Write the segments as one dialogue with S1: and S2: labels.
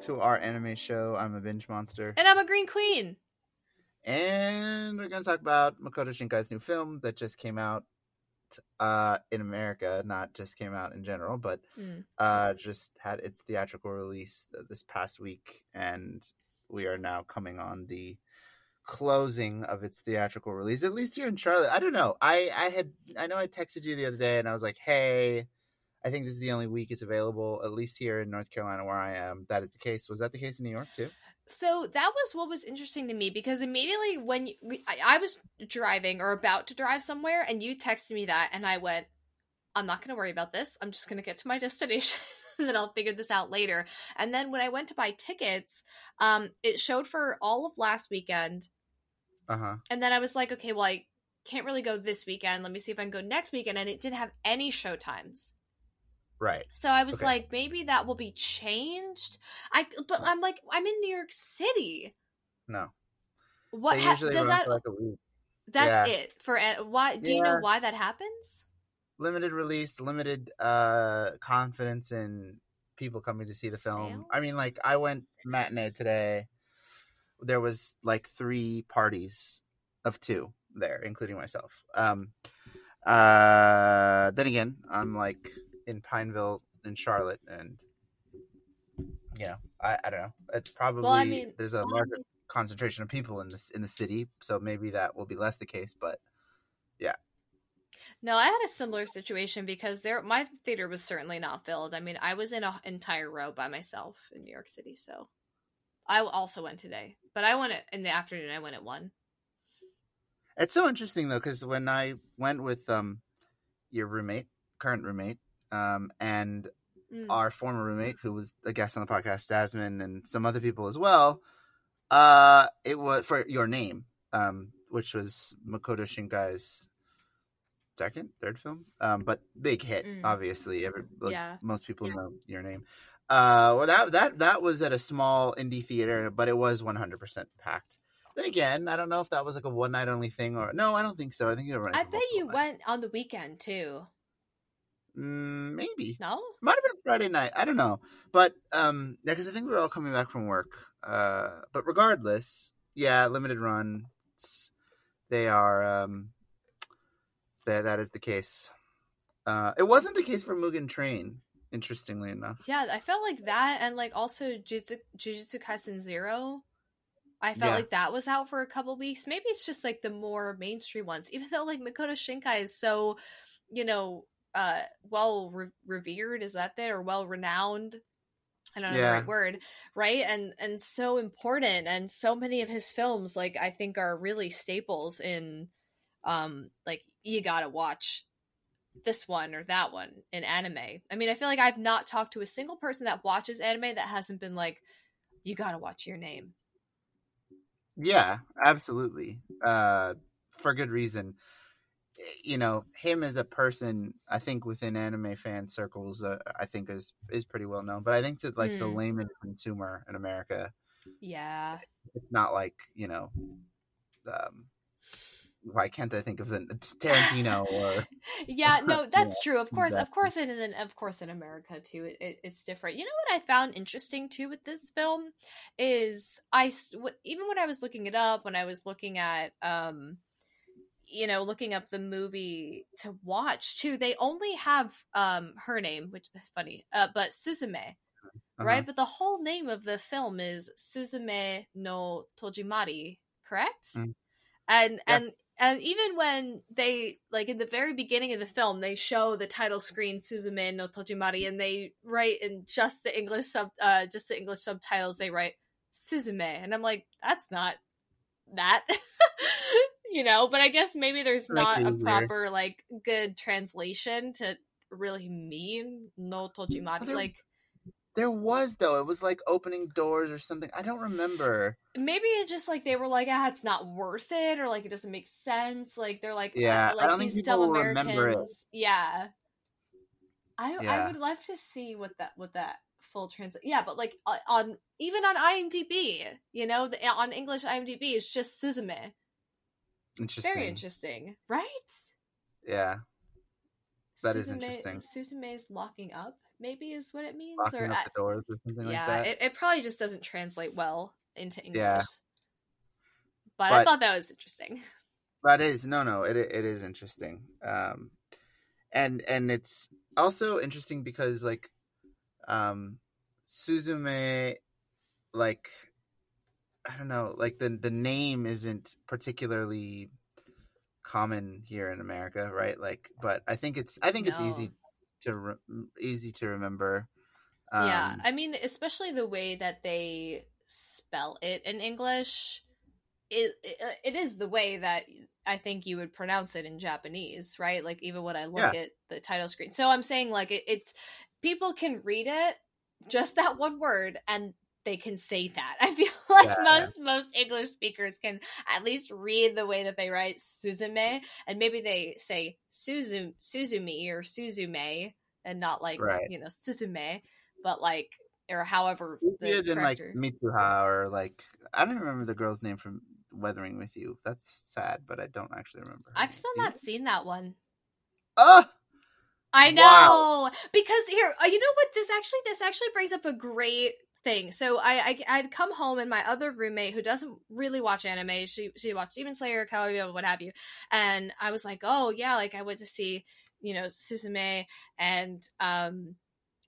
S1: to our anime show. I'm a binge monster.
S2: And I'm a green queen.
S1: And we're going to talk about Makoto Shinkai's new film that just came out uh, in America, not just came out in general, but
S2: Mm.
S1: uh, just had its theatrical release this past week. And we are now coming on the closing of its theatrical release, at least here in Charlotte. I don't know. I, I had, I know I texted you the other day and I was like, hey, I think this is the only week it's available, at least here in North Carolina where I am. That is the case. Was that the case in New York too?
S2: So that was what was interesting to me because immediately when you, we, I, was driving or about to drive somewhere and you texted me that and I went, I'm not going to worry about this. I'm just going to get to my destination and then I'll figure this out later. And then when I went to buy tickets, um, it showed for all of last weekend.
S1: Uh huh.
S2: And then I was like, okay, well, I can't really go this weekend. Let me see if I can go next weekend. And it didn't have any show times.
S1: Right.
S2: So I was
S1: Okay.
S2: like, maybe that will be changed. I but I'm like, I'm in New York City.
S1: No.
S2: What ha- does that?
S1: like a week.
S2: that's
S1: yeah.
S2: it for why? Do you know why that happens?
S1: limited release, limited uh confidence in people coming to see the film. I mean, like I went matinee today. There was like three parties of two there, including myself. Um uh then again, I'm like in Pineville in Charlotte and you know, I, I don't know. It's probably
S2: mean-
S1: there's a larger concentration of people in this in the city, so maybe that will be less the case, but yeah,
S2: No, I had a similar situation because there my theater was certainly not filled. I mean, I was in an entire row by myself in New York City, so I also went today. But I went in the afternoon. I went at one.
S1: It's so interesting though, because when I went with um your roommate, current roommate, um, and
S2: Mm.
S1: our former roommate, who was a guest on the podcast, Jasmine, and some other people as well, uh, it was for your name, um, which was Makoto Shinkai's second, third film, um, but big hit,
S2: Mm.
S1: obviously. Every like,
S2: Yeah.
S1: most people
S2: Yeah.
S1: know your name. Uh, well, that that that was at a small indie theater, but it was 100% packed. Then again, I don't know if that was like a one night only thing or no. I don't think so. I think you were.
S2: I bet you went on the weekend too.
S1: Mm, maybe
S2: No,
S1: might have been Friday night. I don't know, but um, yeah, because I think we are all coming back from work. Uh, but regardless, yeah, limited runs. They are. Um, that that is the case. Uh, it wasn't the case for Mugen Train. Interestingly enough,
S2: yeah, I felt like that, and like also Jujutsu, Jujutsu Kaisen Zero. I felt
S1: Yeah.
S2: like that was out for a couple weeks. Maybe it's just like the more mainstream ones, even though like Makoto Shinkai is so, you know, uh, well re- revered. Is that there or well renowned? I don't know
S1: Yeah.
S2: the right word, right? And and so important, and so many of his films, like I think, are really staples in, um, like you gotta watch this one or that one in anime. I mean, I feel like I've not talked to a single person that watches anime that hasn't been like, you gotta watch your name.
S1: yeah, absolutely. Uh, for good reason. You know, him as a person, I think within anime fan circles, uh, I think is is pretty well known. But I think to like the
S2: Hmm.
S1: layman consumer in America,
S2: Yeah.
S1: it's not like you know um why can't i think of the tarantino or
S2: yeah, no, that's true. Of course, of course, and then of course in America too, it, it, it's different. You know what I found interesting too with this film is I what even when I was looking it up, when I was looking at um, you know, looking up the movie to watch too, they only have um her name, which is funny, uh, but Suzume.
S1: Uh-huh.
S2: Right, but the whole name of the film is Suzume no Tojimari, correct?
S1: Mm.
S2: And
S1: Yeah.
S2: and and even when they like in the very beginning of the film, they show the title screen Suzume no Tojimari, and they write in just the English sub, uh, just the English subtitles. They write Suzume, and I'm like, that's not that, you know. But I guess maybe there's
S1: Like
S2: not a proper like good translation to really mean no Tojimari.
S1: There-
S2: Like
S1: there was though it was like opening doors or something i don't remember
S2: maybe it just like they were like ah it's not worth it or like it doesn't make sense like they're like
S1: Yeah,
S2: uh,
S1: I
S2: like
S1: don't think
S2: these
S1: people
S2: dumb
S1: will remember it.
S2: americans yeah i i would love to see what that what that full translate yeah but like on even on imdb you know the, on english imdb it's just suzume
S1: interesting
S2: very interesting right
S1: yeah That is
S2: Suzume-
S1: interesting.
S2: suzume is locking up maybe is what it means.
S1: locking
S2: or
S1: up
S2: I-
S1: the doors or something
S2: yeah,
S1: like that.
S2: it, it probably just doesn't translate well into English.
S1: Yeah.
S2: But, I thought that was interesting.
S1: That is no, no. It it is interesting, um, and and it's also interesting because like, um, Suzume, like, I don't know, like the the name isn't particularly common here in America, right? Like, but I think it's I think it's easy to re- easy to remember.
S2: yeah,
S1: Um,
S2: I mean, especially the way that they spell it in English. It, it it is the way that I think you would pronounce it in Japanese, right? Like even when I look at the title screen. So I'm saying like it, it's people can read it just that one word and they can say that. I feel like
S1: Yeah.
S2: most most English speakers can at least read the way that they write Suzume and maybe they say Suzu Suzumi or Suzume and not like
S1: Right.
S2: you know Suzume, but like or however
S1: easier than like Mitsuha or like I don't even remember the girl's name from Weathering with You. That's sad, but I don't actually remember.
S2: I've still not seen that one.
S1: Oh,
S2: I know
S1: Wow.
S2: because here, uh, you know what? This actually, this actually brings up a great thing. So I, I, I'd come home and my other roommate who doesn't really watch anime, she, she watched Demon Slayer, Cowabunga, what have you, and I was like, oh yeah, like I went to see, you know, Suzume, and um,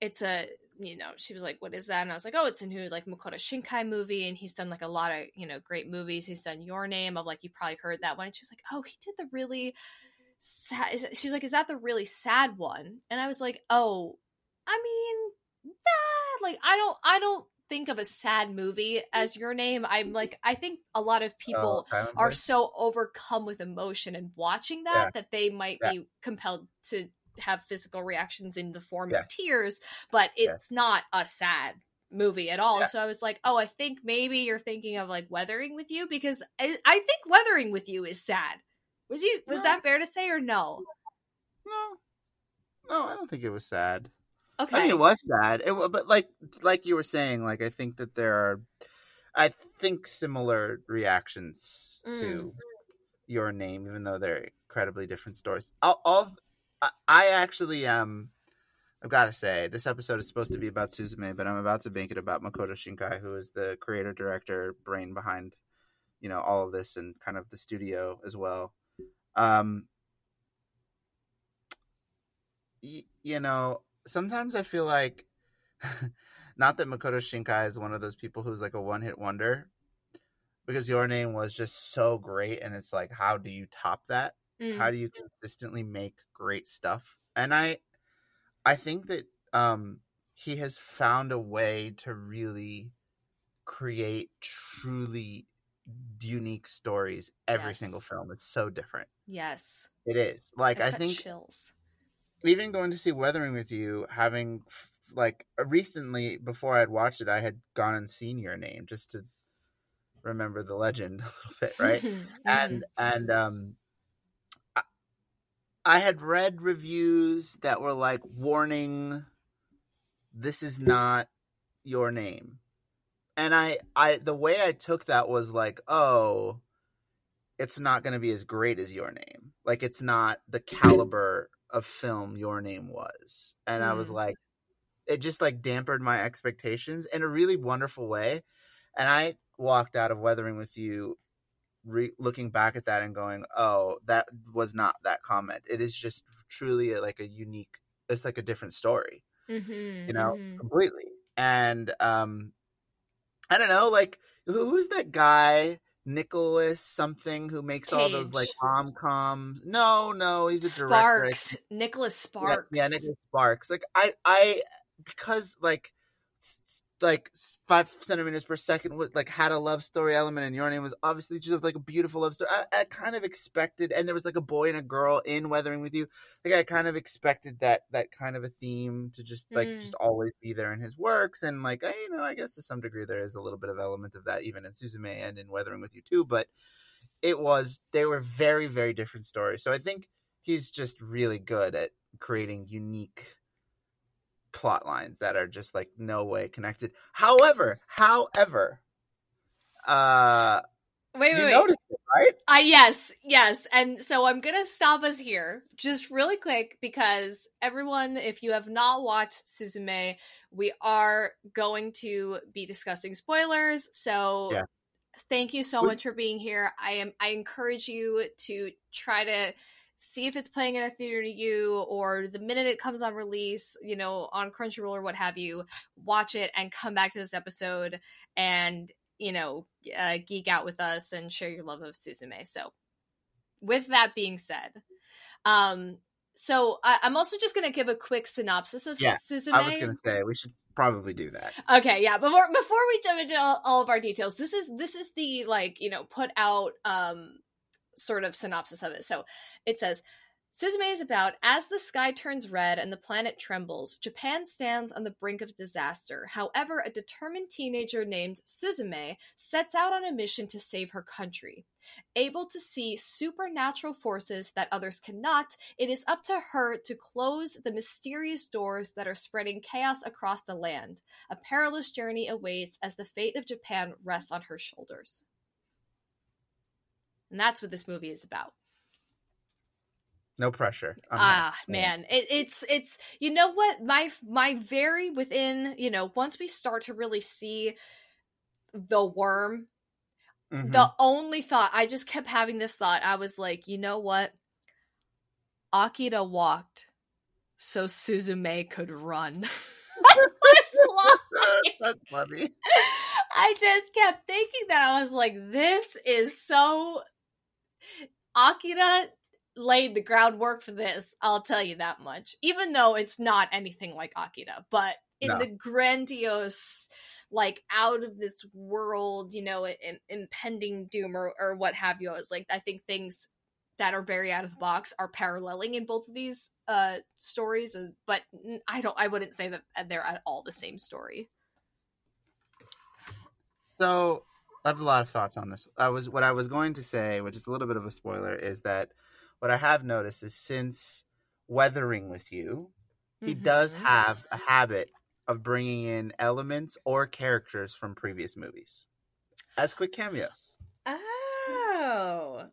S2: it's a, you know, she was like, what is that? And I was like, oh, it's a new like Makoto Shinkai movie, and he's done like a lot of, you know, great movies. He's done Your Name. Of like, you probably heard that one. And she was like, oh, he did the really sad she's like is that the really sad one and i was like oh i mean like i don't i don't think of a sad movie as your name i'm like i think a lot of oh, people
S1: oh,
S2: are so overcome with emotion and watching that
S1: Yeah.
S2: that they might
S1: Yeah.
S2: be compelled to have physical reactions in the form of tears but it's not a sad movie at all
S1: Yeah.
S2: so i was like oh i think maybe you're thinking of like weathering with you because i, I think weathering with you is sad would you was
S1: No.
S2: that fair to say or no
S1: no, no, I don't think it was sad.
S2: Okay
S1: I mean, it was sad. It, but like like you were saying, like I think that there are, I think similar reactions
S2: Mm.
S1: to your name, even though they're incredibly different stories. All, all I, I actually um. I've got to say, this episode is supposed to be about Suzume, but I'm about to make it about Makoto Shinkai, who is the creator, director, brain behind, you know, all of this and kind of the studio as well. Um, y- you know, sometimes I feel like, not that Makoto Shinkai is one of those people who's like a one hit wonder, because your name was just so great, and it's like, how do you top that?
S2: Mm.
S1: How do you consistently make great stuff? And I, I think that um, he has found a way to really create truly unique stories. Every
S2: Yes.
S1: single film is so different.
S2: yes
S1: It is like I think
S2: chills
S1: even going to see Weathering with You, having like uh, recently before I had watched it, I had gone and seen your name just to remember the legend a little bit, right?
S2: Mhm.
S1: and and um, I, I had read reviews that were like warning, this is not your name, and I I the way I took that was like, oh, it's not going to be as great as your name, like it's not the caliber of film your name was, and I was
S2: Mm.
S1: like, it just like dampened my expectations in a really wonderful way, and I walked out of Weathering with You re- looking back at that and going, "Oh, that was not that comment. It is just truly a, like a unique. It's like a different story,
S2: Mhm,
S1: you know,
S2: mhm.
S1: completely." And um, I don't know, like who- who's that guy? Nicholas something who makes all those like
S2: Cage.
S1: rom coms. No, no, he's a director. I
S2: Sparks, Nicholas
S1: yeah,
S2: Sparks.
S1: Yeah, Nicholas Sparks. Like I, I, because like, like five centimeters per second was like had a love story element, and your name was obviously just like a beautiful love story. I, I kind of expected, and there was like a boy and a girl in Weathering with You. Like I kind of expected that that kind of a theme to just like
S2: Mm.
S1: just always be there in his works, and like I, you know, I guess to some degree there is a little bit of element of that even in Suzume and in Weathering with You too, but. It was they were very very different stories. So I think he's just really good at creating unique plot lines that are just like no way connected. However, however, uh
S2: Wait,
S1: you
S2: wait, wait.
S1: noticed it, right?
S2: I yes, yes. And so I'm to stop us here just really quick because everyone if you have not watched Suzume, we are going to be discussing spoilers. So
S1: Yeah.
S2: thank you so
S1: We-
S2: much for being here. I am I encourage you to try to see if it's playing in a theater to you or the minute it comes on release, you know, on Crunchyroll or what have you, watch it and come back to this episode and, you know, uh, geek out with us and share your love of Suzume. So, with that being said, um, so I- I'm also just going to give a quick synopsis of
S1: Yeah,
S2: Suzume.
S1: I was gonna say we should probably do that.
S2: Okay, yeah. Before before we jump into all, all of our details, this is this is the like you know put out um sort of synopsis of it. So it says. Suzume is about as the sky turns red and the planet trembles, Japan stands on the brink of disaster. However, a determined teenager named Suzume sets out on a mission to save her country. Able to see supernatural forces that others cannot, it is up to her to close the mysterious doors that are spreading chaos across the land. A perilous journey awaits as the fate of Japan rests on her shoulders. And that's what this movie is about.
S1: No pressure.
S2: Ah,
S1: that.
S2: man, it, it's it's you know what my my very within you know once we start to really see the worm,
S1: Mhm.
S2: the only thought I just kept having this thought. I was like, you know what, Akira walked so Suzume could run.
S1: That's funny.
S2: I just kept thinking that I was like, this is so Akira laid the groundwork for this, I'll tell you that much. Even though it's not anything like Akira, but in
S1: No.
S2: the grandiose like out of this world, you know, im- impending doom or, or what have you. I was like, I think things that are very out of the box are paralleling in both of these uh stories, but I don't, I wouldn't say that they're at all the same story.
S1: So I have a lot of thoughts on this. I was what I was going to say, which is a little bit of a spoiler, is that what I have noticed is since weathering with you, he does
S2: Mhm.
S1: have a habit of bringing in elements or characters from previous movies as quick cameos.
S2: Oh.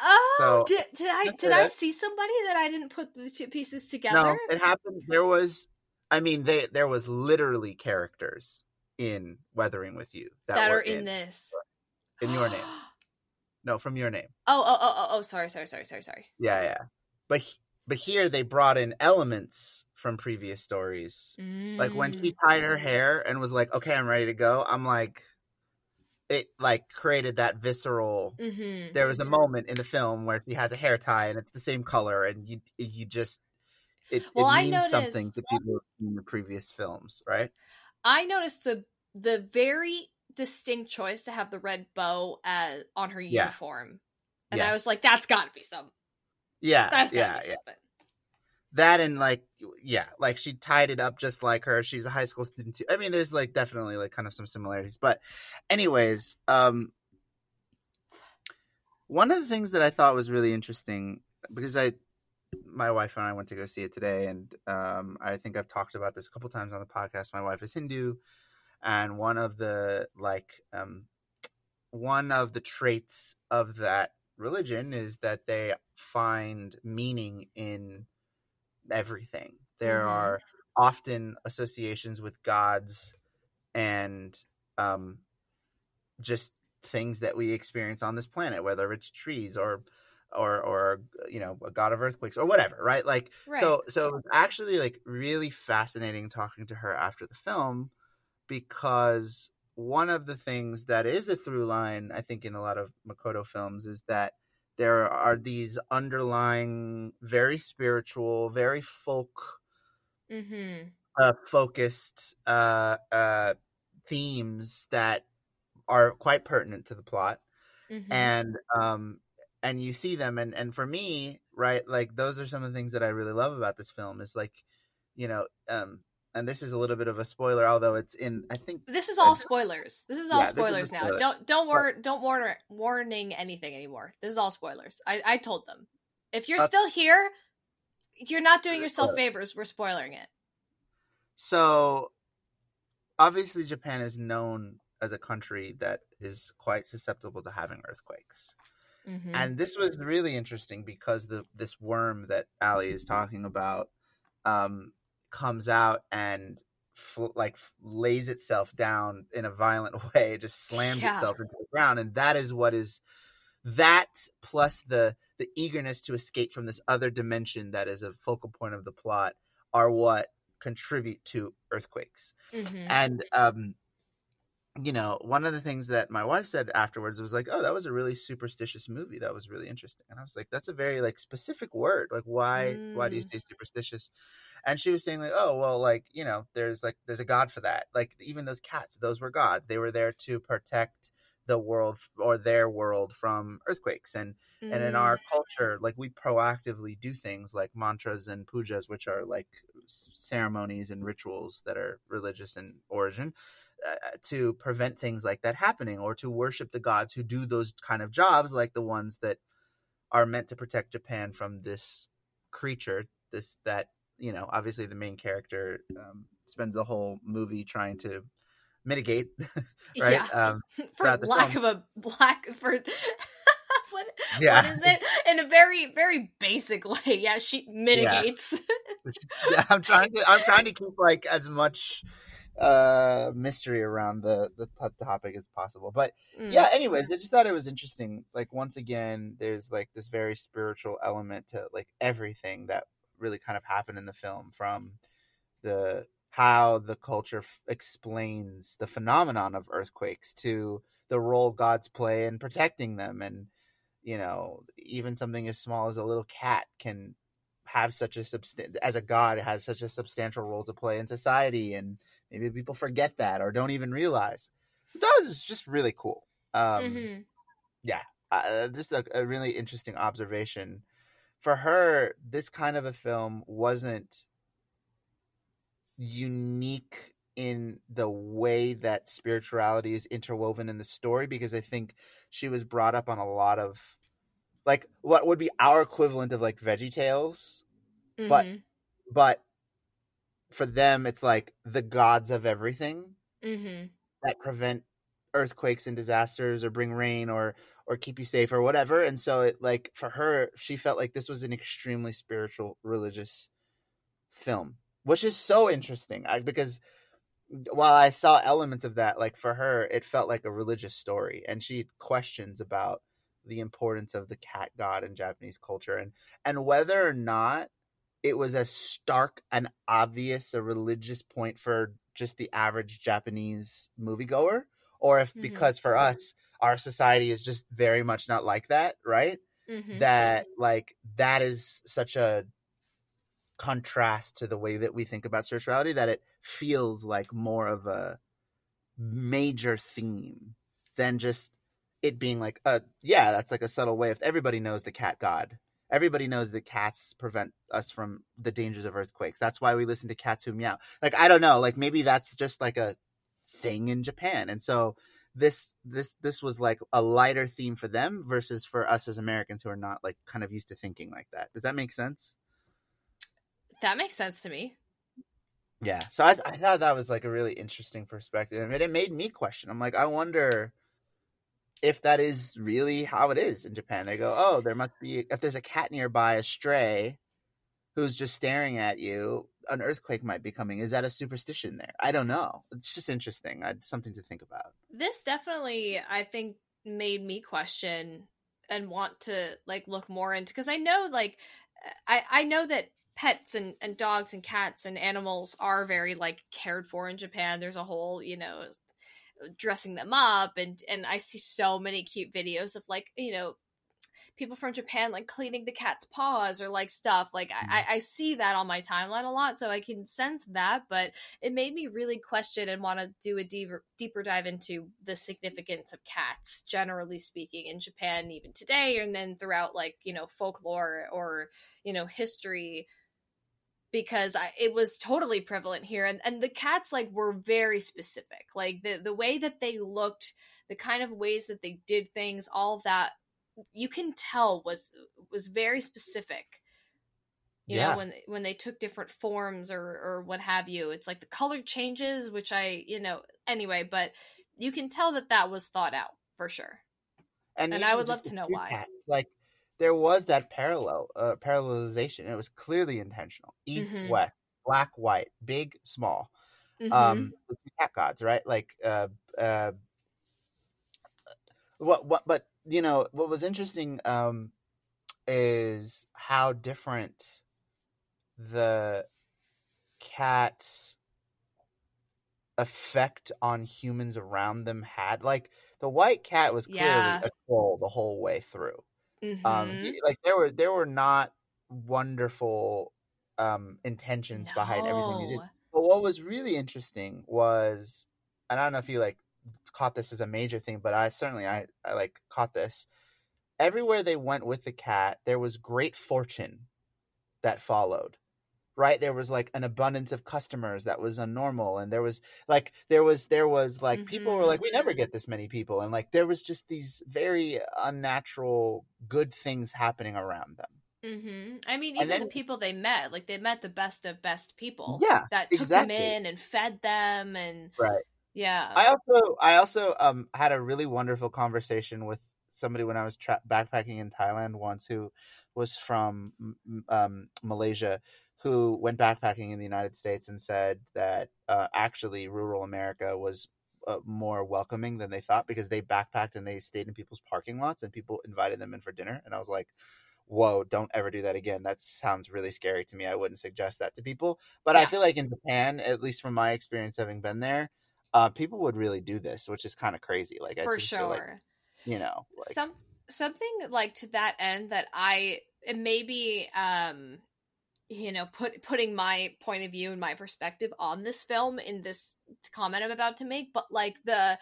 S2: Oh,
S1: So,
S2: did, did I did I see somebody that I didn't put the two pieces together?
S1: No, it happened. There was, I mean, they there was literally characters in Weathering with You that,
S2: that,
S1: were
S2: are in, this.
S1: in your name. No, from your name.
S2: Oh, oh, oh, oh, oh, sorry, sorry, sorry, sorry, sorry.
S1: Yeah, yeah. But he- but here they brought in elements from previous stories. Like when she tied her hair and was like, "Okay, I'm ready to go." I'm like, it like created that visceral.
S2: Mm-hmm.
S1: There was a moment in the film where she has a hair tie and it's the same color, and you you just it,
S2: Well,
S1: it means something
S2: noticed-
S1: to people in the previous films, right?
S2: I noticed the the very distinct choice to have the red bow as, on her
S1: Yeah.
S2: uniform, and I was like, "That's got to be some.
S1: Yeah,
S2: That's got to
S1: yeah,
S2: be
S1: yeah. That and like yeah, like she tied it up just like her. She's a high school student too. I mean, there's like definitely like kind of some similarities. But anyways, um one of the things that I thought was really interesting because I my wife and I went to go see it today and um I think I've talked about this a couple times on the podcast. My wife is Hindu and one of the like um one of the traits of that religion is that they find meaning in everything. There
S2: Mhm.
S1: are often associations with gods and um, just things that we experience on this planet, whether it's trees or or or you know a god of earthquakes or whatever, right? Like
S2: Right.
S1: so so actually like really fascinating talking to her after the film because one of the things that is a through line, I think, in a lot of Makoto films is that there are these underlying, very spiritual, very folk
S2: mm-hmm.
S1: uh, focused uh, uh, themes that are quite pertinent to the plot,
S2: Mm-hmm.
S1: and um, and you see them, and and for me, right, like those are some of the things that I really love about this film is like, you know, um, and this is a little bit of a spoiler, although it's in, I think
S2: This is all spoilers. This is all
S1: Yeah, this is a
S2: spoilers now. Don't don't war don't warn warning anything anymore. This is all spoilers. I I told them. If you're
S1: Uh,
S2: still here, you're not doing
S1: uh,
S2: yourself favors. We're spoiling it.
S1: So, obviously, Japan is known as a country that is quite susceptible to having earthquakes.
S2: Mhm.
S1: and this was really interesting because the this worm that Ali is talking about um, comes out and fl- like lays itself down in a violent way, it just slams
S2: Yeah.
S1: itself into the ground, and that is what is that plus the the eagerness to escape from this other dimension that is a focal point of the plot are what contribute to earthquakes
S2: Mhm.
S1: and um you know one of the things that my wife said afterwards was like oh that was a really superstitious movie. That was really interesting. And i was like that's a very like specific word. Like why why do you
S2: Mm.
S1: say superstitious? And she was saying like oh well like you know there's like there's a god for that. Like even those cats those were gods. They were there to protect the world or their world from earthquakes. And and in
S2: Mm.
S1: our culture like we proactively do things like mantras and pujas which are like ceremonies and rituals that are religious in origin uh, to prevent things like that happening or to worship the gods who do those kind of jobs like the ones that are meant to protect japan from this creature this that you know obviously the main character um, spends the whole movie trying to mitigate right
S2: Yeah.
S1: um
S2: for
S1: the
S2: lack
S1: film.
S2: of a black for what,
S1: Yeah.
S2: what is it in a very very basic way yeah she mitigates
S1: yeah, I'm trying to I'm trying to keep like as much uh mystery around the the t- topic as possible. But
S2: Mm.
S1: yeah, anyways, I just thought it was interesting. Like once again, there's like this very spiritual element to like everything that really kind of happened in the film from the how the culture f- explains the phenomenon of earthquakes to the role gods play in protecting them and you know even something as small as a little cat can have such a substan- as a god has such a substantial role to play in society and maybe people forget that or don't even realize that was just really cool um
S2: Mhm.
S1: uh, just a, a really interesting observation for her this kind of a film wasn't unique in the way that spirituality is interwoven in the story because i think she was brought up on a lot of like what would be our equivalent of like veggie tales but-
S2: Mhm.
S1: but for them it's like the gods of everything
S2: Mhm.
S1: that prevent earthquakes and disasters or bring rain or or keep you safe or whatever and so it like for her she felt like this was an extremely spiritual religious film which is so interesting I, because while i saw elements of that like for her it felt like a religious story and she had questions about the importance of the cat god in japanese culture and and whether or not it was as stark and obvious a religious point for just the average Japanese moviegoer, or if
S2: Mhm.
S1: because for us, our society is just very much not like that, right?
S2: Mhm.
S1: That like that is such a contrast to the way that we think about spirituality that it feels like more of a major theme than just it being like a yeah that's like a subtle way if everybody knows the cat god everybody knows that cats prevent us from the dangers of earthquakes. That's why we listen to cats who meow. Like i don't know like maybe that's just like a thing in japan. And so this this this was like a lighter theme for them versus for us as americans who are not like kind of used to thinking like that. Does that make sense?
S2: That makes sense to me.
S1: Yeah. So i, I thought that was like a really interesting perspective and it made me question. I'm like i wonder if that is really how it is in japan they go oh there must be if there's a cat nearby a stray who's just staring at you an earthquake might be coming. Is that a superstition there? I don't know. It's just interesting. I, something to think about.
S2: This definitely i think made me question and want to like look more into because i know like i i know that pets and and dogs and cats and animals are very like cared for in japan. There's a whole you know dressing them up and and i see so many cute videos of like you know people from japan like cleaning the cat's paws or like stuff like I, mm-hmm. I see that on my timeline a lot so i can sense that but it made me really question and want to do a deeper deeper dive into the significance of cats generally speaking in Japan even today and then throughout like you know folklore or you know history because I, it was totally prevalent here and and the cats like were very specific like the the way that they looked the kind of ways that they did things all that you can tell was was very specific you
S1: Yeah.
S2: know when when they took different forms or or what have you it's like the color changes which i you know anyway but you can tell that that was thought out for sure and
S1: even
S2: I would love to know why.
S1: cats, like there was that parallel uh, parallelization. It was clearly intentional. East,
S2: Mhm.
S1: west, black, white, big, small.
S2: Mhm.
S1: Um, cat gods, right? Like, uh, uh, what, what, but you know, what was interesting, um, is how different the cat's effect on humans around them had. Like the white cat was clearly
S2: Yeah.
S1: a troll the whole way through. Um,
S2: Mhm.
S1: he- like there were there were not wonderful um intentions behind everything he did. But what was really interesting was, and I don't know if you like caught this as a major thing, but I certainly I, I like caught this. Everywhere they went with the cat, there was great fortune that followed. Right? There was like an abundance of customers that was unnormal. And there was like there was there was like people were like, We never get this many people. And like there was just these very unnatural good things happening around them.
S2: Mm-hmm. I mean, even
S1: then-
S2: the people they met, like they met the best of best people.
S1: Yeah.
S2: that took
S1: exactly.
S2: them in and fed them, and
S1: Right.
S2: yeah,
S1: I also I also um had a really wonderful conversation with somebody when I was tra- backpacking in Thailand once who was from um, Malaysia who went backpacking in the United States and said that uh, actually rural America was uh, more welcoming than they thought because they backpacked and they stayed in people's parking lots and people invited them in for dinner. And I was like whoa don't ever do that again. That sounds really scary to me. I wouldn't suggest that to people. But I feel like in Japan at least from my experience having been there uh, people would really do this, which is kind of crazy. Like I
S2: for
S1: just
S2: sure.
S1: like you know, like
S2: Some something like to that end that I maybe um you know put putting my point of view and my perspective on this film in this comment I'm about to make, but like the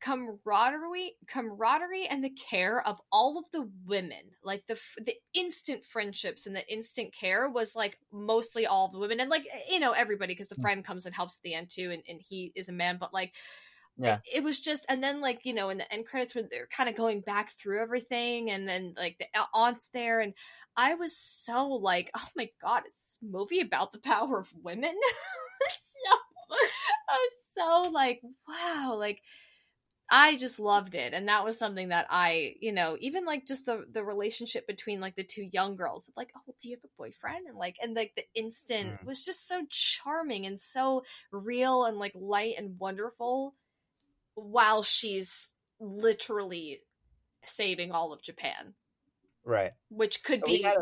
S2: camaraderie camaraderie and the care of all of the women like the the instant friendships and the instant care was like mostly all the women and like you know everybody because the
S1: Mm.
S2: friend comes and helps at the end too and, and he is a man but like
S1: Yeah.
S2: it, it was just and then like you know in the end credits when they're kind of going back through everything and then like the aunt's there and i was so like oh my god it's a movie about the power of women so i was so like wow like i just loved it and that was something that i you know even like just the the relationship between like the two young girls like oh do you have a boyfriend and like and like the instant
S1: Mm.
S2: was just so charming and so real and like light and wonderful while she's literally saving all of Japan,
S1: right.
S2: which could be
S1: a-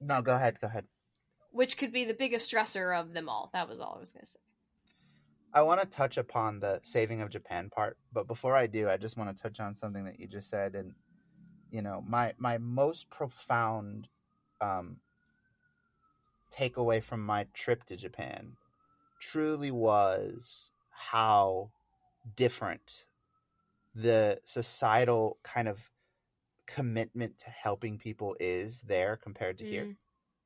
S1: No, go ahead. Go ahead.
S2: which could be the biggest stressor of them all. That was all I was going to say.
S1: I want to touch upon the saving of Japan part, but before I do, I just want to touch on something that you just said, and you know, my my most profound um, takeaway from my trip to Japan truly was how different the societal kind of commitment to helping people is there compared to here.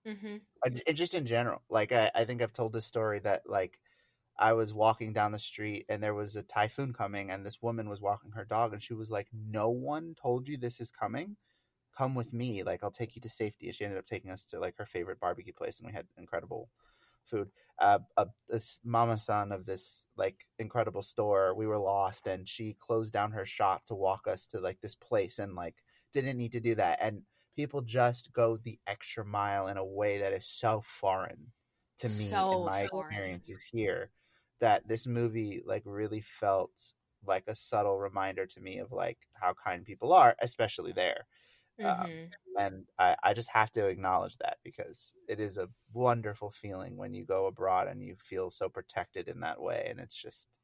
S2: Mm-hmm.
S1: I- just in general like I, I think i've told this story that like i was walking down the street and there was a typhoon coming and this woman was walking her dog and she was like no one told you this is coming come with me like i'll take you to safety and she ended up taking us to like her favorite barbecue place and we had incredible food. Uh, uh this mama son of this like incredible store we were lost and she closed down her shop to walk us to like this place and like didn't need to do that. And people just go the extra mile in a way that is so foreign to me
S2: So
S1: in my
S2: foreign.
S1: experiences here that this movie like really felt like a subtle reminder to me of like how kind people are especially there Um,
S2: hmm
S1: and I, I just have to acknowledge that because it is a wonderful feeling when you go abroad and you feel so protected in that way and it's just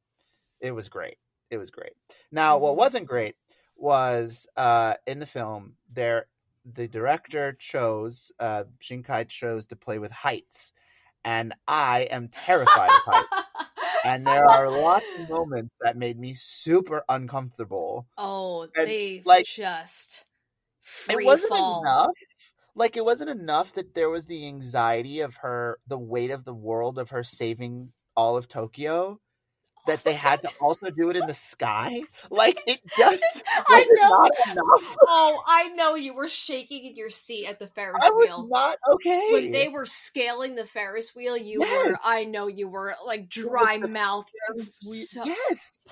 S1: it was great. It was great. Now what
S2: Mhm.
S1: wasn't great was uh in the film there the director chose uh shinkai chose to play with heights and i am terrified of heights. And there are lots of moments that made me super uncomfortable.
S2: Oh,
S1: And,
S2: they
S1: like,
S2: just
S1: it wasn't
S2: fall.
S1: enough like it wasn't enough that there was the anxiety of her the weight of the world of her saving all of tokyo that they had to also do it in the sky like it just
S2: I know. Oh, I know you were shaking in your seat at the Ferris
S1: i was
S2: wheel.
S1: not okay
S2: when they were scaling the Ferris wheel, you were I know you were like dry mouth. So,
S1: yes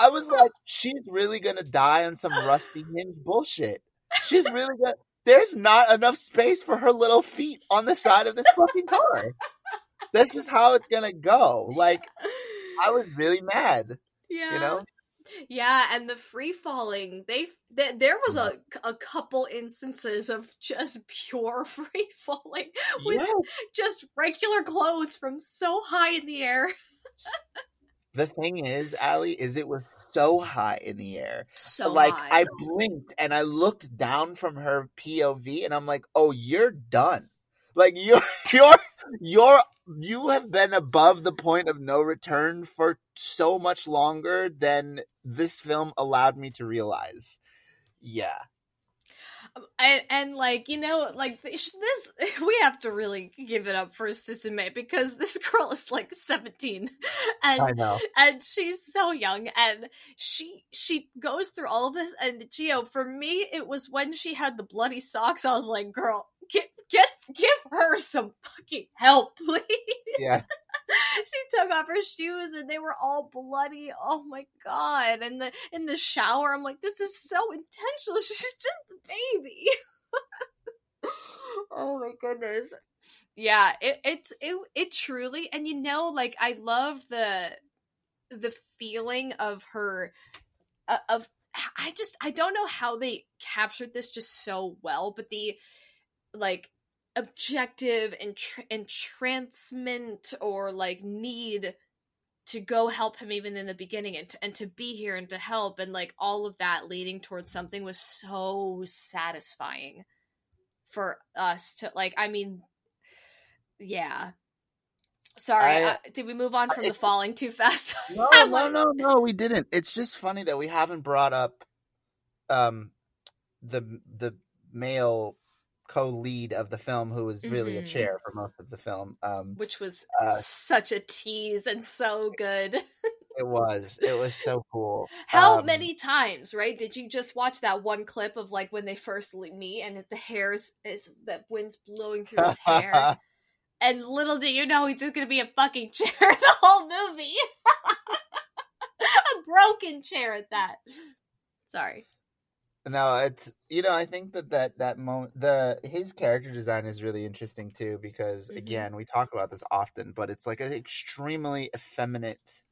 S1: I was like, she's really gonna die on some rusty hinge bullshit. She's really gonna. There's not enough space for her little feet on the side of this fucking car. This is how it's gonna go. Like, I was really mad.
S2: Yeah.
S1: You know?
S2: Yeah, and the free falling, they th- there was a a couple instances of just pure free falling with
S1: Yeah.
S2: just regular clothes from so high in the air.
S1: The thing is, Allie, is it was so high in the air.
S2: So
S1: like
S2: high.
S1: I blinked and I looked down from her POV and I'm like, "Oh, you're done. Like you're you're you're you have been above the point of no return for so much longer than this film allowed me to realize." Yeah.
S2: And, and like you know like this this- we have to really give it up for Suzume because this girl is like 17 and
S1: I know.
S2: and she's so young and she she goes through all of this and Geo oh, for me it was when she had the bloody socks I was like girl get get give her some fucking help please
S1: Yeah.
S2: she took off her shoes and they were all bloody. Oh my god. And the in the shower I'm like this is so intentional. She's just a baby. Oh my goodness. Yeah it it's it, it truly and you know like i love the the feeling of her uh, of i just i don't know how they captured this just so well but the like objective and entrancement or like need to go help him even in the beginning and to, and to be here and to help and like all of that leading towards something was so satisfying for us to like i mean yeah sorry
S1: I-
S2: uh, did we move on from the falling too fast
S1: No, no, no, no, we didn't. It's just funny that we haven't brought up um the the male co-lead of the film who was really a
S2: Mhm.
S1: chair for most of the film. Um
S2: which was
S1: Uh,
S2: such a tease and so good
S1: it was it was so cool.
S2: How
S1: Um,
S2: many times, right? Did you just watch that one clip of like when they first meet and the hair is, is the wind's blowing through his hair? and little do you know he's just gonna be a fucking chair the whole movie. a broken chair at that. Sorry.
S1: No, it's you know I think that that that moment the his character design is really interesting too because
S2: Mhm.
S1: again we talk about this often, but it's like an extremely effeminate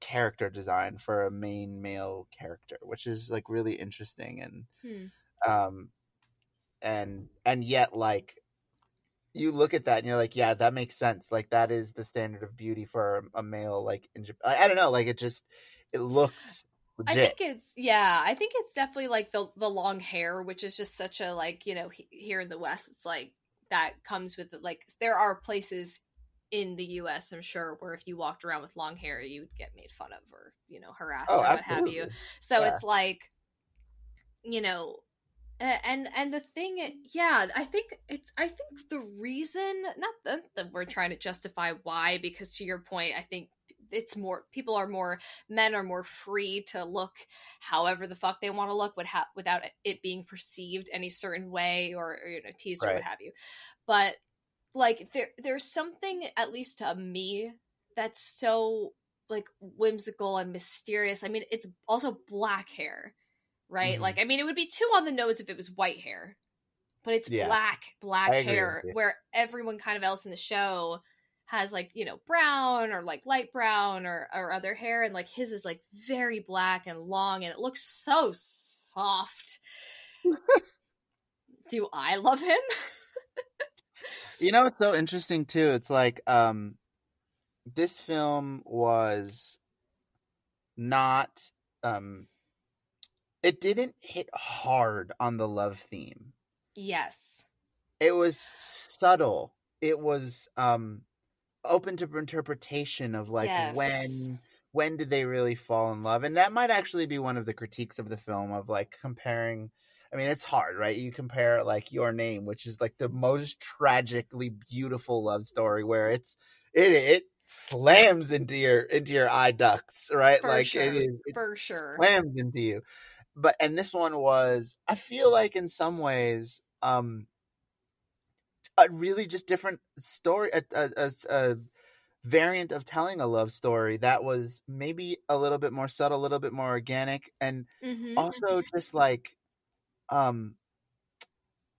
S1: character design for a main male character, which is like really interesting and
S2: Hmm.
S1: um and and yet like you look at that and you're like yeah that makes sense like that is the standard of beauty for a male like in Japan. I, I don't know like it just it looked
S2: I think it's yeah. I think it's definitely like the the long hair, which is just such a like you know he, here in the West, it's like that comes with like there are places in the U.S. I'm sure where if you walked around with long hair, you would get made fun of or you know harassed
S1: oh
S2: or what have you. So
S1: Yeah.
S2: it's like you know. And and the thing, yeah, I think it's. I think the reason, not that, that we're trying to justify why, because to your point, I think it's more people are more men are more free to look however the fuck they want to look ha- without it being perceived any certain way or, or you know teased or what have you. But like there there's something at least to me that's so like whimsical and mysterious. I mean it's also black hair right?
S1: Mhm.
S2: like i mean it would be too on the nose if it was white hair but it's
S1: Yeah.
S2: black black hair where everyone kind of else in the show has like you know brown or like light brown or or other hair and like his is like very black and long and it looks so soft do i love him
S1: You know what's so interesting too? It's like um this film was not um it didn't hit hard on the love theme.
S2: yes
S1: It was subtle. It was um open to interpretation of like
S2: Yes.
S1: when when did they really fall in love? And that might actually be one of the critiques of the film of like comparing I mean, it's hard, right? You compare like Your Name, which is like the most tragically beautiful love story, where it's it it slams into your into your eye ducts, right?
S2: For
S1: like
S2: sure.
S1: it is it
S2: for sure
S1: slams into you. But and this one was, I feel like in some ways, um, a really just different story, a a, a, variant of telling a love story that was maybe a little bit more subtle, a little bit more organic, and
S2: Mhm.
S1: also just like um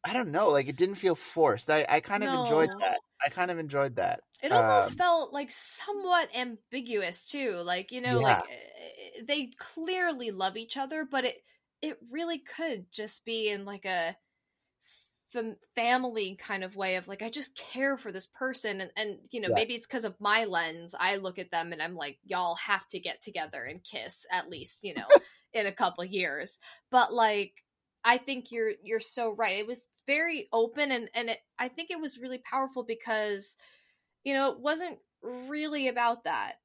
S1: I don't know, like it didn't feel forced. I, I kind of enjoyed
S2: No.
S1: that. I kind of enjoyed that.
S2: It almost
S1: Um,
S2: felt like somewhat ambiguous too. Like, you know, like eh, they clearly love each other, but it it really could just be in like a fam- family kind of way of like I just care for this person and and you know,
S1: Yeah.
S2: maybe it's cuz of my lens. I look at them and I'm like y'all have to get together and kiss at least, you know, in a couple years. But like I think you're you're so right. It was very open and and it, I think it was really powerful because you know, it wasn't really about that,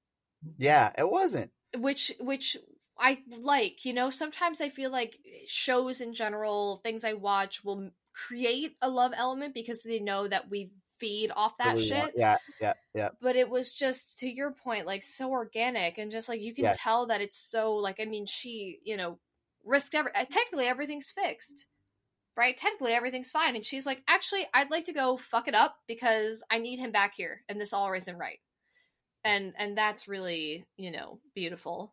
S1: Yeah, it wasn't.
S2: which which I like, you know, sometimes I feel like shows in general, things I watch will create a love element because they know that we feed off that
S1: We
S2: shit.
S1: want- Yeah, yeah, yeah.
S2: But it was just to your point like so organic and just like you can
S1: Yes.
S2: tell that it's so like I mean she, you know, risked every uh, technically everything's fixed. Right? Technically everything's fine and she's like, "Actually, I'd like to go fuck it up because I need him back here and this all isn't right." And and that's really, you know, beautiful.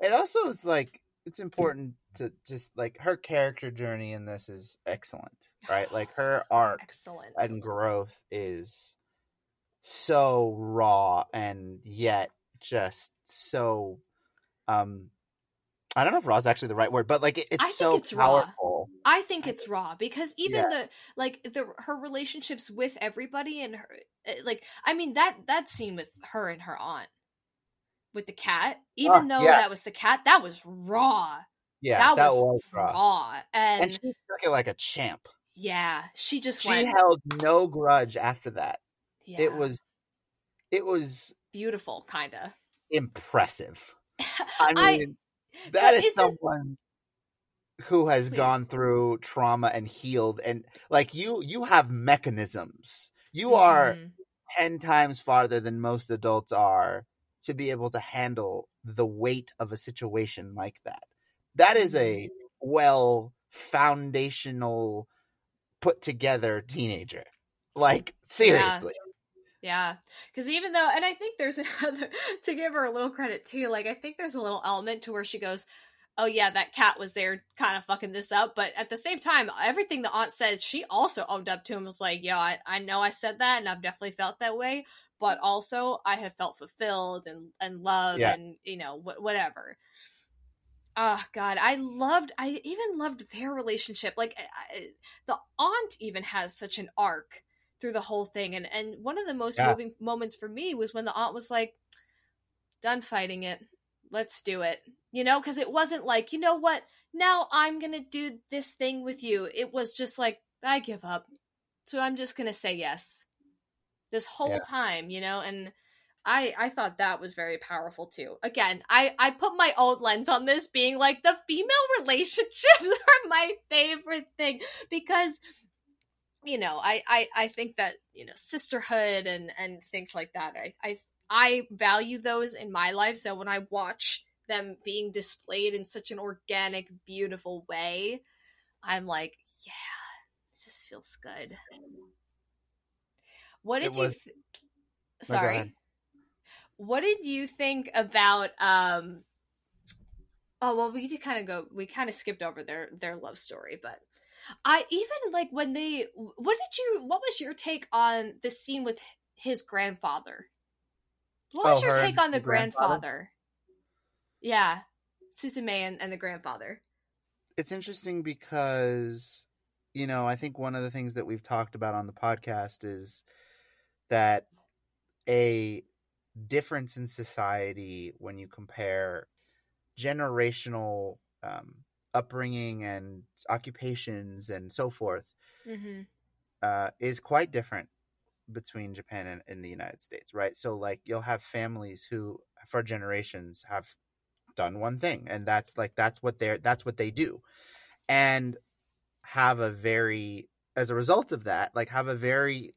S1: It also is like it's important to just like her character journey in this is excellent, right? Like her arc
S2: Excellent.
S1: and growth is so raw and yet just so um I don't know if raw is actually the right word, but like it, it's so
S2: it's raw.
S1: powerful.
S2: I think it's raw because even
S1: Yeah.
S2: the like the her relationships with everybody and her eh, like I mean that that scene with her and her aunt with the cat, even though
S1: Ah, yeah.
S2: that was the cat, that was raw.
S1: Yeah,
S2: that,
S1: that,
S2: was,
S1: was, raw.
S2: raw. And,
S1: And she took it like a champ.
S2: yeah, she just
S1: She
S2: went.
S1: held no grudge after that.
S2: yeah,
S1: It was it was
S2: beautiful, kind of.
S1: impressive. I mean, that is someone who has
S2: Please.
S1: gone through trauma and healed and like you you have mechanisms. You are
S2: Mhm.
S1: 10 times farther than most adults are to be able to handle the weight of a situation like that. That is a
S2: Mm-hmm.
S1: well foundational put together teenager. Like seriously.
S2: Yeah, because even though, and I think there's another to give her a little credit too. Like I think there's a little element to where she goes, "Oh yeah, that cat was there, kind of fucking this up." But at the same time, everything the aunt said, she also owned up to him. Was like, yo, I, I know I said that, and I've definitely felt that way, but also I have felt fulfilled and and love,
S1: Yeah.
S2: and you know wh- whatever." Oh God, I loved. I even loved their relationship. Like I- the aunt even has such an arc through the whole thing, and and one of the most
S1: Yeah.
S2: moving moments for me was when the aunt was like, "Done fighting it, let's do it." You know, because it wasn't like, you know what, now I'm gonna do this thing with you. It was just like, I give up, so I'm just gonna say yes. This whole
S1: Yeah.
S2: time, you know, and I I thought that was very powerful too. Again, I I put my old lens on this, being like the female relationships are my favorite thing because you know I I I think that you know sisterhood and and things like that. I I I value those in my life. So when I watch them being displayed in such an organic, beautiful way, I'm like, yeah, it just feels good. What did you? Th- Sorry
S1: ahead.
S2: what did you think about um oh well we did kind of go we kind of skipped over their their love story but i even like when they what did you what was your take on the scene with his grandfather what was
S1: Oh,
S2: your take on the
S1: the grandfather?
S2: grandfather yeah Suzume and, and the grandfather
S1: it's interesting because you know i think one of the things that we've talked about on the podcast is that a difference in society when you compare generational um, upbringing and occupations and so forth
S2: mm-hmm.
S1: uh, is quite different between Japan and, and the United States, right? So, like, you'll have families who, for generations, have done one thing, and that's like that's what they're that's what they do, and have a very as a result of that, like, have a very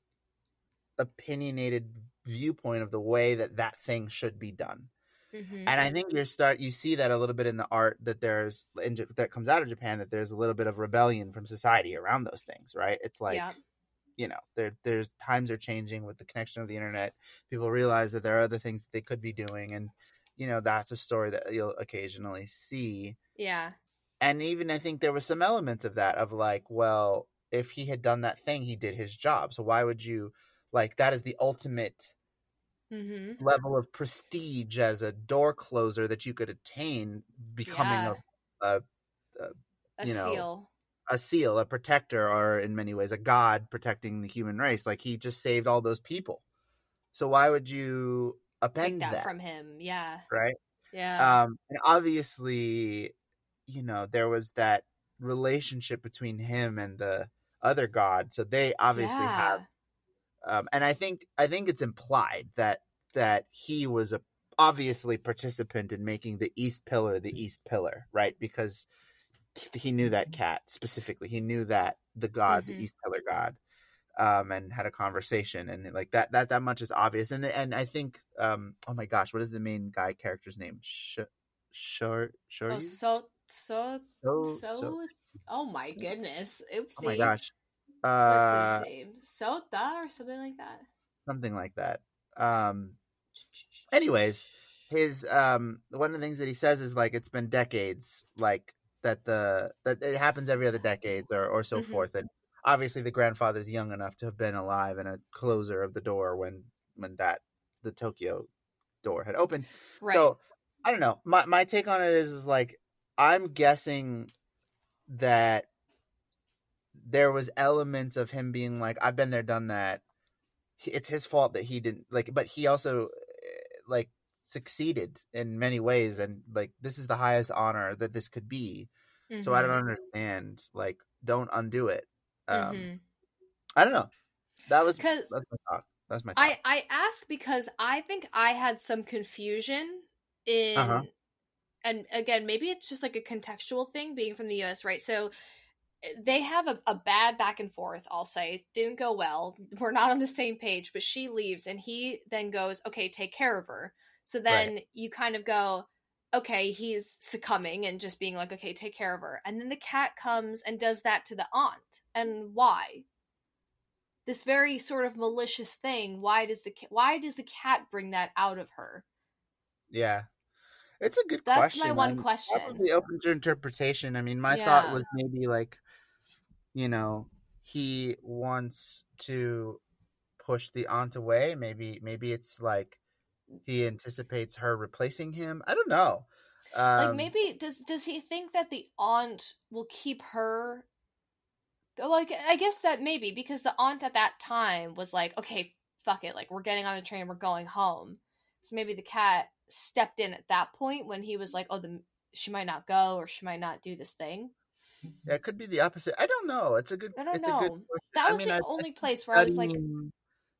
S1: opinionated viewpoint of the way that that thing should be done
S2: Mm-hmm.
S1: and I think you start you see that a little bit in the art that there's in, that comes out of Japan that there's a little bit of rebellion from society around those things, right? It's like
S2: yeah
S1: you know there there's times are changing with the connection of the internet people realize that there are other things that they could be doing and you know that's a story that you'll occasionally see
S2: Yeah.
S1: and even i think there was some elements of that of like well if he had done that thing he did his job so why would you like that is the ultimate
S2: Mm-hmm.
S1: level of prestige as a door closer that you could attain becoming
S2: Yeah.
S1: a, a
S2: A
S1: You know,
S2: seal.
S1: a seal, a protector, or in many ways a god protecting the human race. Like he just saved all those people. So why would you append
S2: that,
S1: that,
S2: from him. Yeah.
S1: right?
S2: Yeah.
S1: Um, and obviously, you know, there was that relationship between him and the other god. So they obviously have um, and I think I think it's implied that that he was a obviously participant in making the East Pillar the East Pillar, right? Because he knew that cat specifically. He knew that the god,
S2: Mhm.
S1: the East Pillar god, um, and had a conversation, and like that that that much is obvious. And and I think, um, oh my gosh, what is the main guy character's name? Sh- Short, short.
S2: Oh, so so,
S1: so,
S2: so- Oh my goodness! Oopsie.
S1: oh my gosh,
S2: What's
S1: uh,
S2: his name? Sota or something like that.
S1: something like that. Um, anyways his um one of the things that he says is like it's been decades like that the that it happens every other decade or or so
S2: Mhm.
S1: forth and obviously the grandfather's young enough to have been alive and a closer of the door when when that the tokyo door had opened
S2: Right.
S1: so i don't know my my take on it is is like i'm guessing that there was elements of him being like i've been there done that. It's his fault that he didn't like but he also eh, like succeeded in many ways and like this is the highest honor that this could be. So i don't
S2: Mhm.
S1: understand like don't undo it. Um
S2: Mhm.
S1: i don't know. That was
S2: 'Cause
S1: that's my thought. That's my thought.
S2: I I ask because I think I had some confusion in
S1: Uh-huh.
S2: and again maybe it's just like a contextual thing being from the US right? So they have a, a bad back and forth I'll say. Didn't go well. We're not on the same page but she leaves and he then goes okay take care of her. So then you kind of go okay he's succumbing and just being like okay take care of her. And then the cat comes and does that to the aunt. And why? This very sort of malicious thing why does the why does the cat bring that out of her?
S1: Yeah. It's a good
S2: that's
S1: question.
S2: That's my one
S1: I'm
S2: question.
S1: probably open to interpretation. I mean my
S2: Yeah.
S1: thought was maybe like you know he wants to push the aunt away. Maybe maybe it's like he anticipates her replacing him. I don't know. Um,
S2: like maybe does does he think that the aunt will keep her? Like i guess that maybe because the aunt at that time was like okay fuck it like we're getting on the train we're going home. So maybe the cat stepped in at that point when he was like oh the she might not go or she might not do this thing
S1: yeah, it could be the opposite i don't know it's a good
S2: I don't
S1: it's a good
S2: know.
S1: question.
S2: that
S1: I
S2: was
S1: mean,
S2: the
S1: I- I
S2: only
S1: think
S2: place where i was like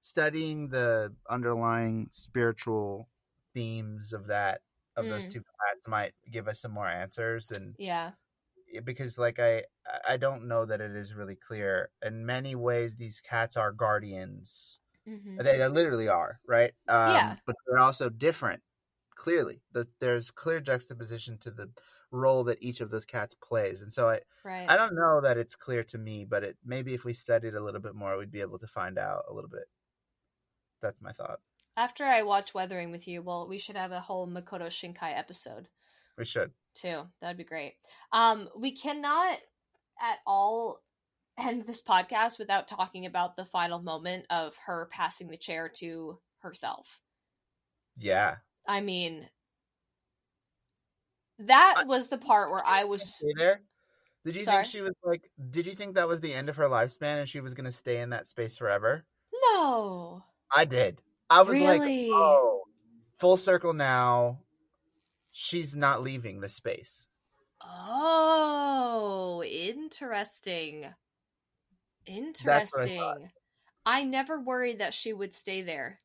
S1: studying- the underlying spiritual themes of that of those
S2: Mm.
S1: two cats might give us some more answers and
S2: yeah
S1: because like I I don't know that it is really clear. In many ways, these cats are guardians.
S2: hmm
S1: They, they literally are, right? Um,
S2: Yeah.
S1: But they're also different. Clearly, the, there's clear juxtaposition to the role that each of those cats plays, and so I
S2: right
S1: I don't know that it's clear to me, but it maybe if we studied a little bit more, we'd be able to find out a little bit. That's my thought.
S2: after i watch weathering with you well we should have a whole makoto shinkai episode
S1: We should.
S2: too. That'd be great. Um, we cannot at all end this podcast without talking about the final moment of her passing the chair to herself.
S1: Yeah.
S2: I mean, that was the part where I was.
S1: Stay there. Did you
S2: Sorry?
S1: think she was like? Did you think that was the end of her lifespan and she was going to stay in that space forever?
S2: No,
S1: I did. I was like, oh, full circle now. She's not leaving the space.
S2: Oh, interesting. Interesting. I never worried that she would stay there.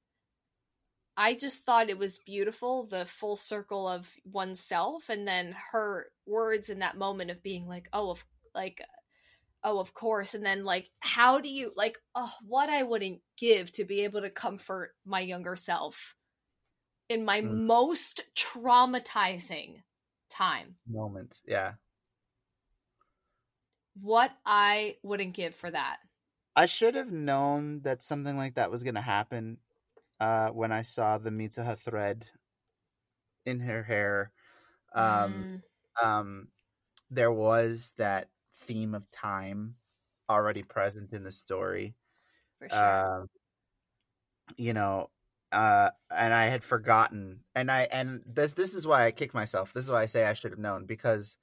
S2: I just thought it was beautiful, the full circle of oneself, and then her words in that moment of being like, "Oh, of like, oh, of course," and then like, how do you like, oh, what I wouldn't give to be able to comfort my younger self in my
S1: Mm.
S2: most traumatizing time.
S1: Moment. Yeah.
S2: What I wouldn't give for that.
S1: I should have known that something like that was going to happen uh, when I saw the Mitsuha thread in her hair. Um,
S2: Mm,
S1: um, there was that theme of time already present in the story.
S2: for sure.
S1: Um, you know, uh, and I had forgotten, and I and this this is why I kick myself. This is why I say I should have known because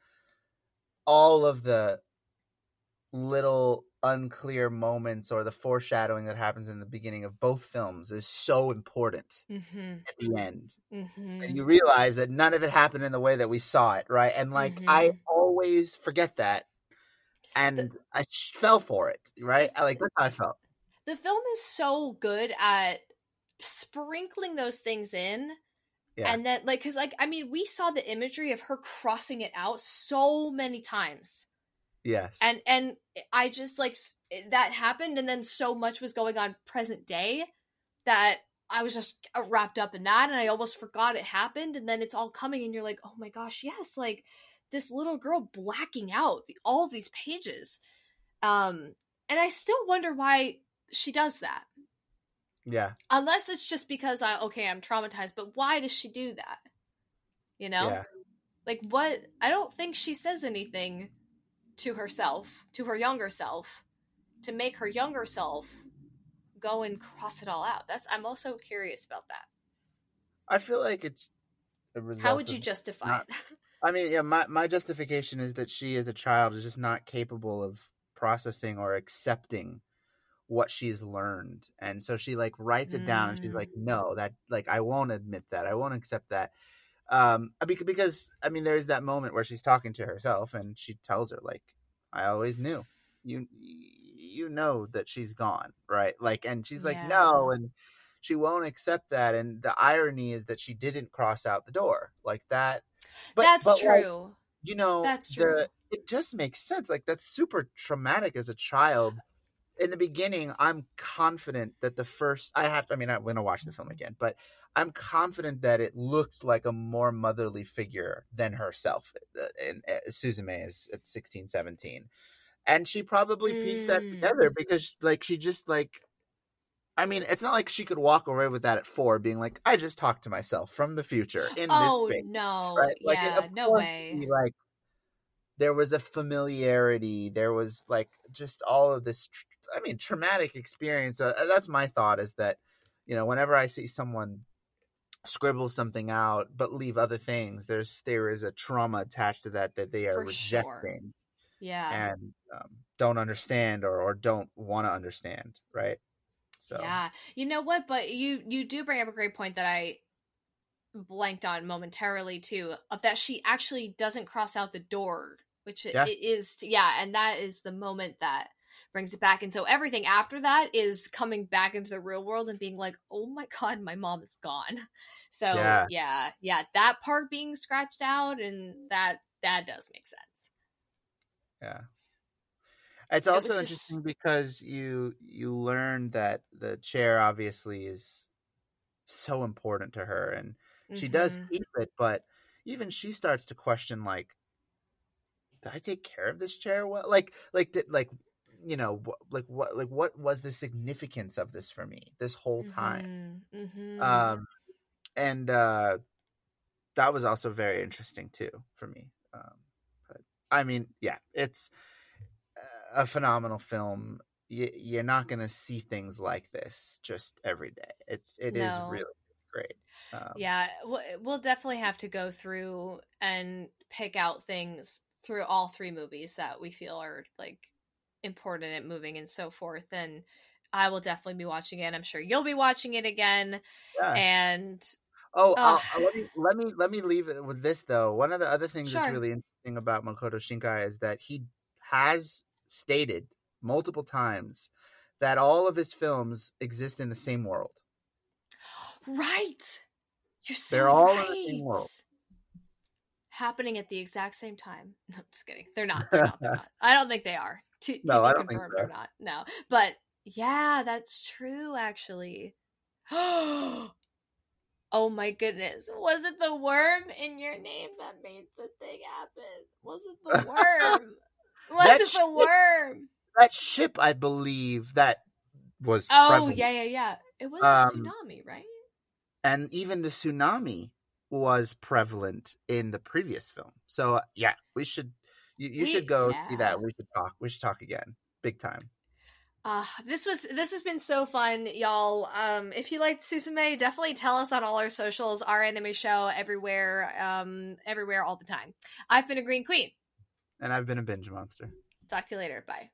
S1: all of the little unclear moments or the foreshadowing that happens in the beginning of both films is so important
S2: hmm
S1: at the end.
S2: Hmm
S1: and you realize that none of it happened in the way that we saw it right? And like i
S2: Mhm.
S1: always forget that and i fell for it right? I, like that's how i felt.
S2: The film is so good at sprinkling those things in
S1: Yeah.
S2: and then like because like i mean we saw the imagery of her crossing it out so many times
S1: yes.
S2: And and i just like that happened and then so much was going on present day that i was just uh, wrapped up in that and i almost forgot it happened and then it's all coming and you're like oh my gosh yes like this little girl blacking out the, all these pages. Um and i still wonder why she does that.
S1: Yeah.
S2: Unless it's just because i okay i'm traumatized but why does she do that? You know?
S1: Yeah.
S2: Like what i don't think she says anything to herself to her younger self to make her younger self go and cross it all out that's i'm also curious about that
S1: i feel like it's a result
S2: how would you justify
S1: not-
S2: it
S1: I mean, yeah, my, my justification is that she as a child is just not capable of processing or accepting what she's learned. And so she like writes it down and she's
S2: Mm.
S1: like, no, that like I won't admit that. I won't accept that. Um because, I mean there's that moment where she's talking to herself and she tells her like I always knew. You you know that she's gone, right? Like and she's like, "No." And she won't accept that and the irony is that she didn't cross out the door. Like that but,
S2: that's
S1: but, like,
S2: true
S1: you know
S2: That's
S1: the-
S2: true.
S1: it just makes sense like that's super traumatic as a child in the beginning i'm confident that the first i have i mean i'm gonna watch the film again but i'm confident that it looked like a more motherly figure than herself uh, and uh, suzume is at 16 17 and she probably pieced that
S2: Mm.
S1: together because like she just like I mean, it's not like she could walk away with that at four, being like, "I just talked to myself from the future in
S2: oh
S1: this space."
S2: no
S1: right? Like,
S2: yeah no way
S1: she, like there was a familiarity. There was like just all of this. tr- I mean, traumatic experience. Uh, that's my thought. Is that you know, whenever I see someone scribble something out but leave other things, there's there is a trauma attached to that that they are
S2: For sure.
S1: rejecting
S2: yeah
S1: and um, don't understand or or don't want to understand. Right. So
S2: Yeah. You know what? But you you do bring up a great point that I blanked on momentarily too, of that she actually doesn't cross out the door, which
S1: Yeah.
S2: it is yeah, and that is the moment that brings it back. And so everything after that is coming back into the real world and being like, "Oh my god, my mom is gone." So
S1: Yeah.
S2: yeah, yeah, that part being scratched out and that that does make sense.
S1: Yeah. It's
S2: It
S1: also
S2: just-
S1: interesting because you you learn that the chair obviously is so important to her and she does
S2: Mhm.
S1: keep it, but even she starts to question like did I take care of this chair well? Like like did like you know wh- like what like what was the significance of this for me this whole time?
S2: Mhm. Mhm.
S1: Um and uh that was also very interesting too for me. Um but I mean, yeah, it's a phenomenal film. You, you're not going to see things like this just every day. It's it is
S2: No.
S1: really great. Um,
S2: yeah we'll, we'll definitely have to go through and pick out things through all three movies that we feel are like important and moving and so forth and i will definitely be watching it i'm sure you'll be watching it again
S1: yeah.
S2: and
S1: Oh.
S2: Uh,
S1: I'll- let me let me let me leave it with this though. One of the other things that's really interesting about Makoto Shinkai is that he has stated multiple times that all of his films exist in the same world.
S2: right you're so
S1: They're all in the same world.
S2: happening at the exact same time no I'm just kidding they're not they're not, they're not. i don't think they are to, to
S1: No,
S2: be
S1: I don't think
S2: confirmed
S1: so.
S2: or not no but yeah that's true actually oh my goodness was it the worm in your name that made the thing happen was it the worm was
S1: That
S2: it
S1: shit-
S2: the worm
S1: that ship, I believe, that was
S2: Oh
S1: prevalent.
S2: yeah, yeah, yeah. It was
S1: Um,
S2: a tsunami, right?
S1: and even the tsunami was prevalent in the previous film. So yeah, we should you, you
S2: We-
S1: should go see that. We should talk. We should talk again, big time.
S2: Uh, this was this has been so fun, y'all. Um, if you liked Suzume, definitely tell us on all our socials, our anime show everywhere, um, everywhere all the time. I've been a Green Queen.
S1: And I've been a binge monster.
S2: Talk to you later. Bye.